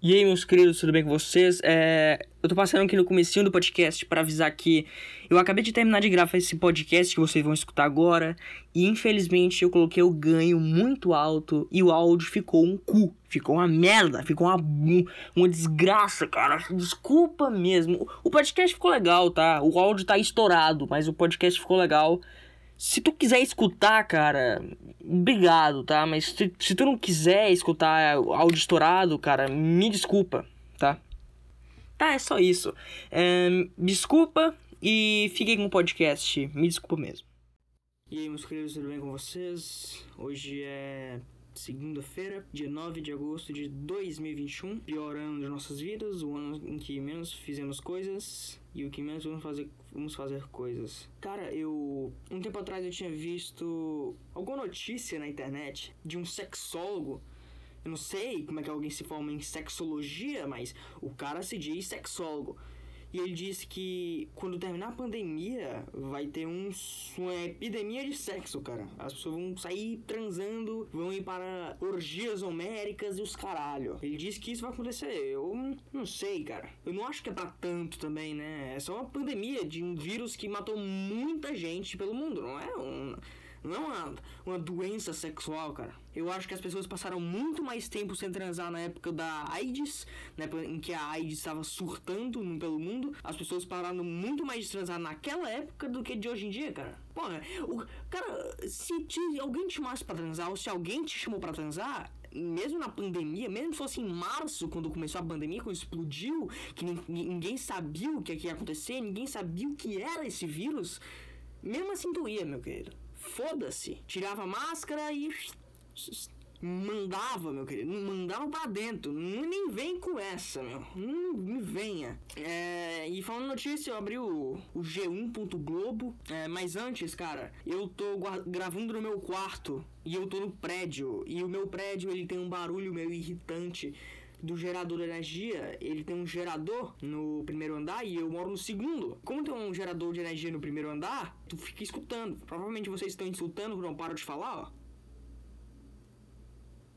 E aí, meus queridos, tudo bem com vocês? É... Eu tô passando aqui no comecinho do podcast para avisar que eu acabei de terminar de gravar esse podcast que vocês vão escutar agora e infelizmente eu coloquei o ganho muito alto e o áudio ficou um cu, ficou uma merda, ficou uma, uma desgraça, cara. Desculpa mesmo. O podcast ficou legal, tá? O áudio tá estourado, mas o podcast ficou legal. Se tu quiser escutar, cara, obrigado, tá? Mas se, se tu não quiser escutar áudio estourado, cara, me desculpa, tá? Tá, é só isso. É, desculpa e fiquem com o podcast. Me desculpa mesmo. E aí, meus queridos, tudo bem com vocês? Hoje é segunda-feira, dia 9 de agosto de 2021, pior ano de nossas vidas, o ano em que menos fizemos coisas e o que menos vamos fazer, vamos fazer coisas. Cara, eu um tempo atrás eu tinha visto alguma notícia na internet de um sexólogo eu não sei como é que alguém se forma em sexologia, mas o cara se diz sexólogo. E ele disse que quando terminar a pandemia, vai ter um, uma epidemia de sexo, cara. As pessoas vão sair transando, vão ir para orgias homéricas e os caralho. Ele disse que isso vai acontecer. Eu não sei, cara. Eu não acho que é pra tanto também, né? É só uma pandemia de um vírus que matou muita gente pelo mundo, não é? Um não é uma, uma doença sexual, cara. Eu acho que as pessoas passaram muito mais tempo sem transar na época da AIDS, na época em que a AIDS estava surtando pelo mundo. As pessoas pararam muito mais de transar naquela época do que de hoje em dia, cara. Porra, o, cara, se te, alguém te chamasse pra transar, ou se alguém te chamou pra transar, mesmo na pandemia, mesmo se fosse em março, quando começou a pandemia, quando explodiu, que ninguém sabia o que ia acontecer, ninguém sabia o que era esse vírus, mesmo assim tu ia, meu querido foda-se. Tirava a máscara e mandava, meu querido, mandava pra dentro. Nem vem com essa, meu. Não me venha. É, e falando notícia, eu abri o, o G1.globo. É, mas antes, cara, eu tô gravando no meu quarto e eu tô no prédio. E o meu prédio ele tem um barulho meio irritante do gerador de energia, ele tem um gerador no primeiro andar e eu moro no segundo. Como tem um gerador de energia no primeiro andar, tu fica escutando. Provavelmente vocês estão insultando não param de falar, ó.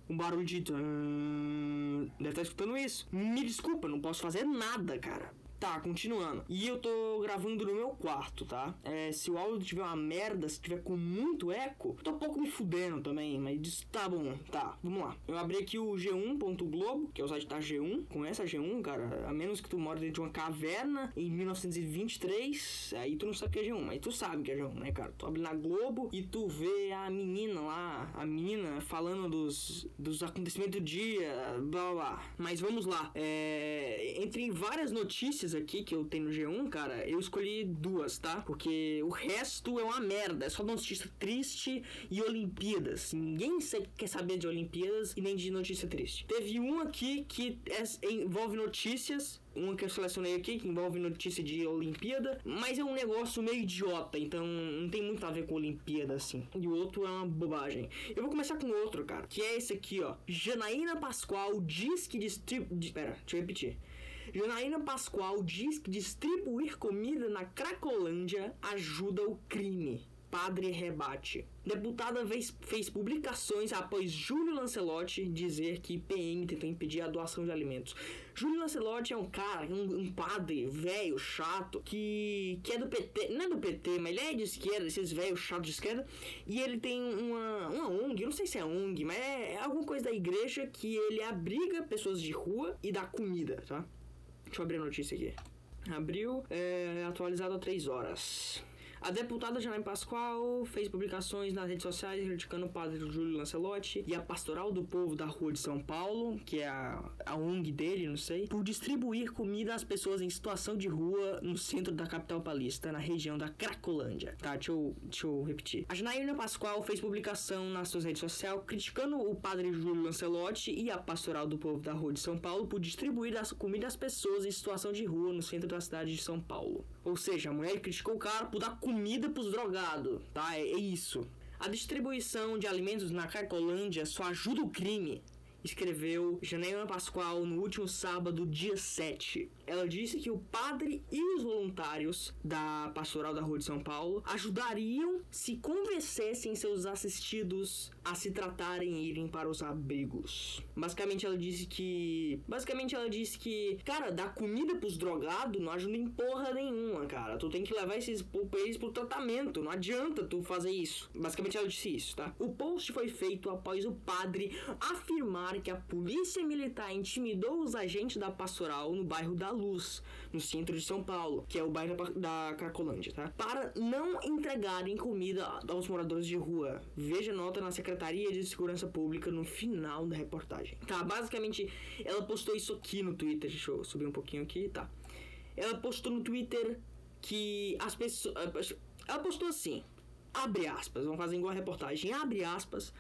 Um barulho de. Deve estar escutando isso. Me desculpa, não posso fazer nada, cara. Tá, continuando. E eu tô gravando no meu quarto, tá? É, se o áudio tiver uma merda, se tiver com muito eco, tô um pouco me fudendo também, mas tá bom, tá, vamos lá. Eu abri aqui o G1.globo, que é o site da G1. Com essa G1, cara, a menos que tu mora dentro de uma caverna em 1923, aí tu não sabe que é G1, mas tu sabe que é G1, né, cara? Tu abre na Globo e tu vê a menina lá, a menina falando dos, dos acontecimentos do dia, blá blá blá. Mas vamos lá. É, entre várias notícias aqui que eu tenho no G1, cara, eu escolhi duas, tá? Porque o resto é uma merda. É só notícia triste e Olimpíadas. Ninguém quer saber de Olimpíadas e nem de notícia triste. Teve um aqui que é, envolve notícias uma que eu selecionei aqui, que envolve notícia de Olimpíada, mas é um negócio meio idiota, então não tem muito a ver com Olimpíada, assim. E o outro é uma bobagem. Eu vou começar com outro, cara, que é esse aqui, ó. Janaína Pascoal diz que distribui... Pera, deixa eu repetir. Janaína Pascoal diz que distribuir comida na Cracolândia ajuda o crime. Padre rebate. Deputada fez, fez, publicações após Júlio Lancelotti dizer que PM tentou impedir a doação de alimentos. Júlio Lancelotti é um cara, um, um padre velho, chato, que, que é do PT, não é do PT, mas ele é de esquerda, esses velhos chatos de esquerda, e ele tem uma, uma ONG, não sei se é ONG, mas é, é alguma coisa da igreja que ele abriga pessoas de rua e dá comida, tá? Deixa eu abrir a notícia aqui. Abriu, é, atualizado há 3 horas. A deputada Janaína Pascoal fez publicações nas redes sociais criticando o padre Júlio Lancelotti e a Pastoral do Povo da Rua de São Paulo, que é a, a ONG dele, não sei, por distribuir comida às pessoas em situação de rua no centro da capital paulista, na região da Cracolândia. Tá, deixa eu, deixa eu repetir. A Janaína Pascoal fez publicação nas suas redes sociais criticando o padre Júlio Lancelotti e a Pastoral do Povo da Rua de São Paulo por distribuir as comida às pessoas em situação de rua no centro da cidade de São Paulo. Ou seja, a mulher criticou o cara por dar comida pros drogados, tá? É, é isso. A distribuição de alimentos na Carcolândia só ajuda o crime. escreveu Janaína Pascoal no último sábado, dia 7. Ela disse que o padre e os voluntários da Pastoral da Rua de São Paulo ajudariam se convencessem seus assistidos a se tratarem e irem para os abrigos. Basicamente ela disse que. Basicamente ela disse que, cara, dar comida pros drogados não ajuda em porra nenhuma, cara. Tu tem que levar esses eles pro tratamento. Não adianta tu fazer isso. Basicamente ela disse isso, tá? O post foi feito após o padre afirmar que a polícia militar intimidou os agentes da pastoral no bairro da no centro de São Paulo, que é o bairro da Cracolândia, tá? Para não entregarem comida aos moradores de rua. Veja nota na Secretaria de Segurança Pública no final da reportagem. Tá, basicamente ela postou isso aqui no Twitter. Deixa eu subir um pouquinho aqui, tá? Ela postou no Twitter que as pessoas. Ela postou assim: abre aspas, vamos fazer igual a reportagem, abre aspas,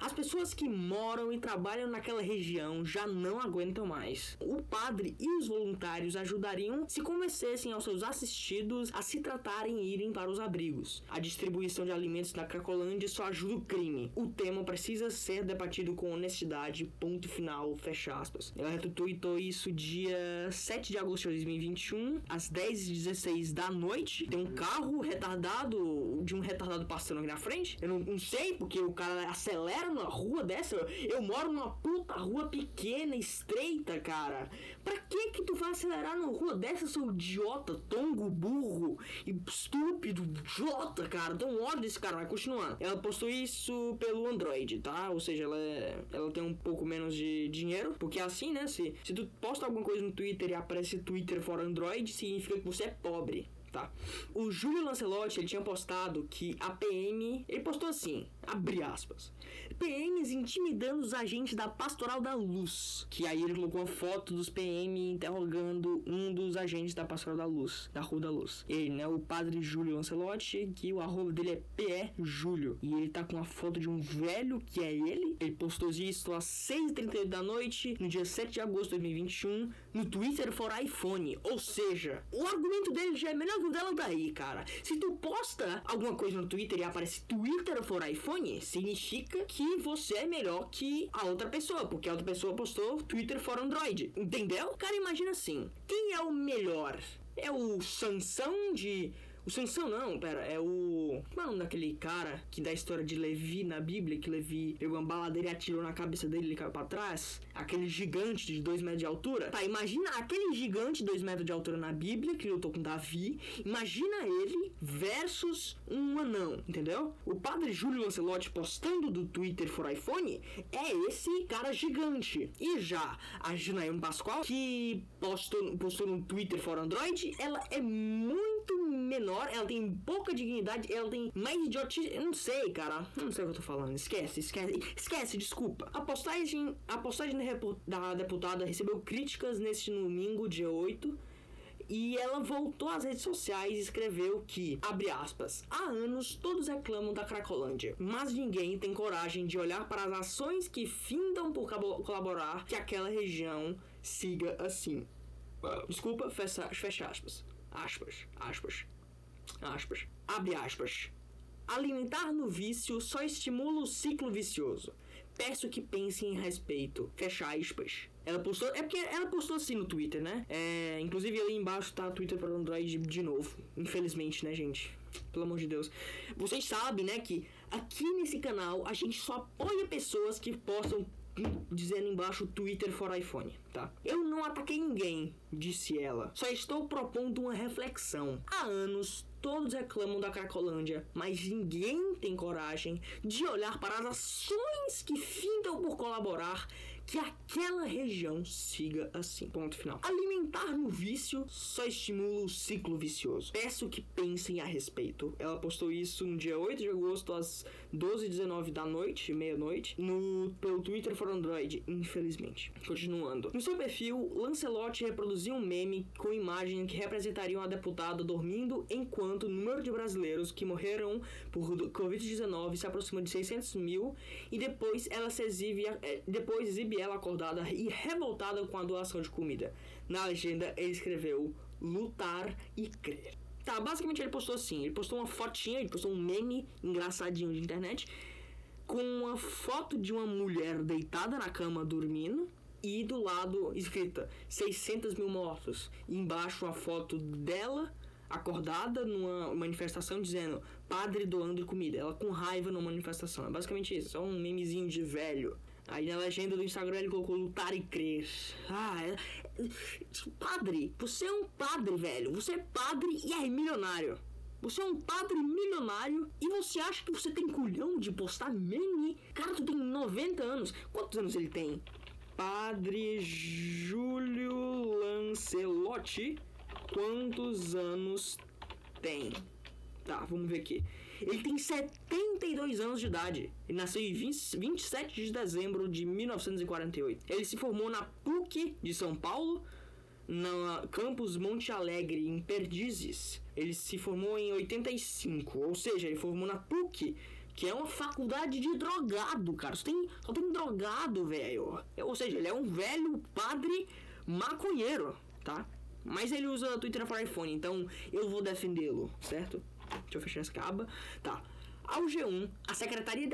as pessoas que moram e trabalham naquela região já não aguentam mais. O padre e os voluntários ajudariam se convencessem aos seus assistidos a se tratarem e irem para os abrigos. A distribuição de alimentos na Cracolândia só ajuda o crime. O tema precisa ser debatido com honestidade, ponto final, fecha aspas. Ela retweetou isso dia 7 de agosto de 2021, às 10h16 da noite. Tem um carro retardado, de um retardado passando aqui na frente. Eu não, não sei, porque o cara acelera numa rua dessa? Eu moro numa puta rua pequena, estreita, cara. Pra que que tu vai acelerar numa rua dessa, seu idiota, tongo, burro e estúpido, idiota, cara? Então ódio desse cara, vai continuando. Ela postou isso pelo Android, tá? Ou seja, ela, é, ela tem um pouco menos de dinheiro, porque é assim, né? Se, se tu posta alguma coisa no Twitter e aparece Twitter fora Android, significa que você é pobre tá? O Júlio Lancelotti, ele tinha postado que a PM, ele postou assim, abre aspas, PMs intimidando os agentes da Pastoral da Luz, que aí ele colocou uma foto dos PM interrogando um dos agentes da Pastoral da Luz, da Rua da Luz. Ele, né, o padre Júlio Lancelotti, que o arroba dele é PE Júlio, e ele tá com uma foto de um velho que é ele, ele postou isso às 6h38 da noite, no dia 7 de agosto de 2021, no Twitter for iPhone, ou seja, o argumento dele já é melhor que o dela daí, cara. Se tu posta alguma coisa no Twitter e aparece Twitter for iPhone, significa que você é melhor que a outra pessoa, porque a outra pessoa postou Twitter for Android. Entendeu? Cara, imagina assim: quem é o melhor? É o Sansão de o Sansão não, pera, é o. Como é o nome daquele cara que dá a história de Levi na Bíblia? Que Levi pegou uma baladeira e atirou na cabeça dele e ele caiu pra trás? Aquele gigante de 2 metros de altura? Tá, imagina aquele gigante de 2 metros de altura na Bíblia que lutou com Davi. Imagina ele versus um anão, entendeu? O padre Júlio Lancelotti postando do Twitter for iPhone é esse cara gigante. E já a Janaína Pascoal, que postou, postou no Twitter for Android, ela é muito menor, ela tem pouca dignidade, ela tem mais idiotice. Eu não sei, cara. Eu não sei o que eu tô falando. Esquece, esquece. Esquece, desculpa. A postagem, a postagem da deputada recebeu críticas neste domingo, dia 8 e ela voltou às redes sociais e escreveu que, abre aspas, há anos todos reclamam da Cracolândia, mas ninguém tem coragem de olhar para as ações que findam por colaborar que aquela região siga assim. Desculpa, fecha, fecha aspas. Aspas, aspas aspas, abre aspas. Alimentar no vício só estimula o ciclo vicioso. Peço que pensem em respeito. Fecha aspas. Ela postou. É porque ela postou assim no Twitter, né? É, inclusive ali embaixo tá Twitter para Android de novo. Infelizmente, né, gente? Pelo amor de Deus. Vocês sabem, né, que aqui nesse canal a gente só apoia pessoas que postam dizendo embaixo Twitter for iPhone, tá? Eu não ataquei ninguém, disse ela. Só estou propondo uma reflexão. Há anos todos reclamam da Cracolândia, mas ninguém tem coragem de olhar para as ações que findam por colaborar que aquela região siga assim. Ponto final. Alimentar no vício só estimula o ciclo vicioso. Peço que pensem a respeito. Ela postou isso no dia 8 de agosto às 12h19 da noite, meia-noite, no pelo Twitter for Android, infelizmente. Continuando. No seu perfil, Lancelot reproduziu um meme com imagem que representaria uma deputada dormindo enquanto o número de brasileiros que morreram por Covid-19 se aproxima de 600 mil e depois ela se exibe, eh, depois exibe ela acordada e revoltada com a doação de comida. Na legenda ele escreveu lutar e crer. Tá, basicamente ele postou assim, ele postou uma fotinha, ele postou um meme engraçadinho de internet com uma foto de uma mulher deitada na cama dormindo e do lado escrita 600 mil mortos. E embaixo uma foto dela acordada numa manifestação dizendo padre doando comida. Ela com raiva numa manifestação. É basicamente isso. É um memezinho de velho. Aí na legenda do Instagram ele colocou lutar e crer. Ah, é, é, padre, você é um padre, velho. Você é padre e é milionário. Você é um padre milionário e você acha que você tem culhão de postar meme? Cara, tu tem 90 anos. Quantos anos ele tem? Padre Júlio Lancelotti. Quantos anos tem? Tá, vamos ver aqui. Ele tem 72 anos de idade. Ele nasceu em 20, 27 de dezembro de 1948. Ele se formou na PUC de São Paulo, na campus Monte Alegre, em Perdizes. Ele se formou em 85, ou seja, ele formou na PUC, que é uma faculdade de drogado, cara. Só tem, só tem drogado, velho. Ou seja, ele é um velho padre maconheiro, tá? Mas ele usa Twitter para iPhone, então eu vou defendê-lo, certo? Deixa eu fechar essa aba. Tá. Ao G1, a Secretaria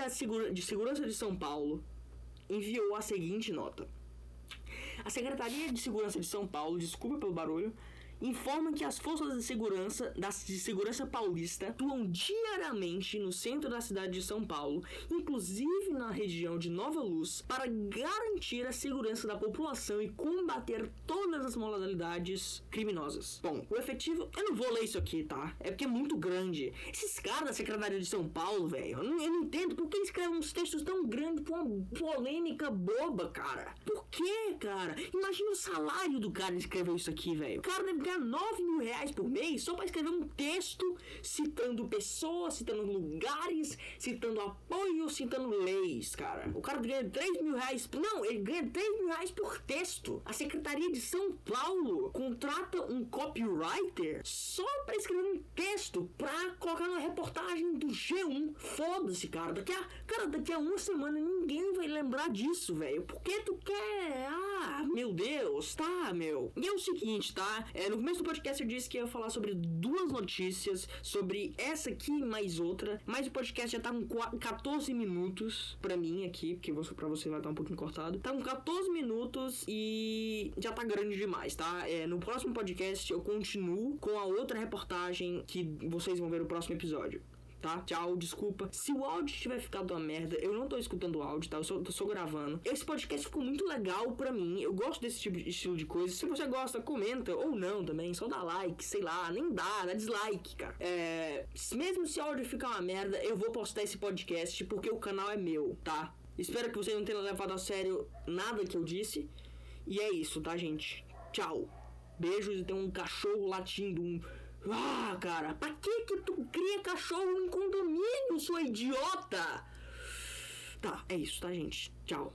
de Segurança de São Paulo enviou a seguinte nota. A Secretaria de Segurança de São Paulo, desculpa pelo barulho, informa que as forças de segurança da de segurança paulista atuam diariamente no centro da cidade de São Paulo, inclusive na região de Nova Luz, para garantir a segurança da população e combater todas as modalidades criminosas. Bom, o efetivo, eu não vou ler isso aqui, tá? É porque é muito grande. Esses caras da Secretaria de São Paulo, velho, eu, eu, não entendo por que eles escrevem uns textos tão grandes pra uma polêmica boba, cara. Por que, cara? Imagina o salário do cara que escreveu isso aqui, velho. O cara deve 9 mil reais por mês só para escrever um texto citando pessoas, citando lugares, citando apoio, citando leis, cara. O cara ganha 3 mil reais. Não, ele ganha 3 mil reais por texto. A Secretaria de São Paulo contrata um copywriter só para escrever um texto pra colocar na reportagem do G1. Foda-se, cara. Daqui a, cara, daqui a uma semana ninguém vai lembrar disso, velho. Por que tu quer? Ah, meu Deus, tá, meu. E é o seguinte, tá? É, no começo do podcast eu disse que ia falar sobre duas notícias, sobre essa aqui e mais outra, mas o podcast já tá com 14 minutos pra mim aqui, porque pra você vai estar um pouquinho cortado. Tá com 14 minutos e já tá grande demais, tá? É, no próximo podcast eu continuo com a outra reportagem que vocês vão ver no próximo episódio tá? Tchau, desculpa. Se o áudio tiver ficado uma merda, eu não tô escutando o áudio, tá? Eu só, tô só gravando. Esse podcast ficou muito legal pra mim. Eu gosto desse tipo de estilo de coisa. Se você gosta, comenta. Ou não também. Só dá like, sei lá. Nem dá, dá dislike, cara. É. Mesmo se o áudio ficar uma merda, eu vou postar esse podcast porque o canal é meu, tá? Espero que você não tenha levado a sério nada que eu disse. E é isso, tá, gente? Tchau. Beijos e tem um cachorro latindo, um ah, cara, pra que que tu cria cachorro em condomínio, sua idiota? Tá, é isso, tá, gente? Tchau.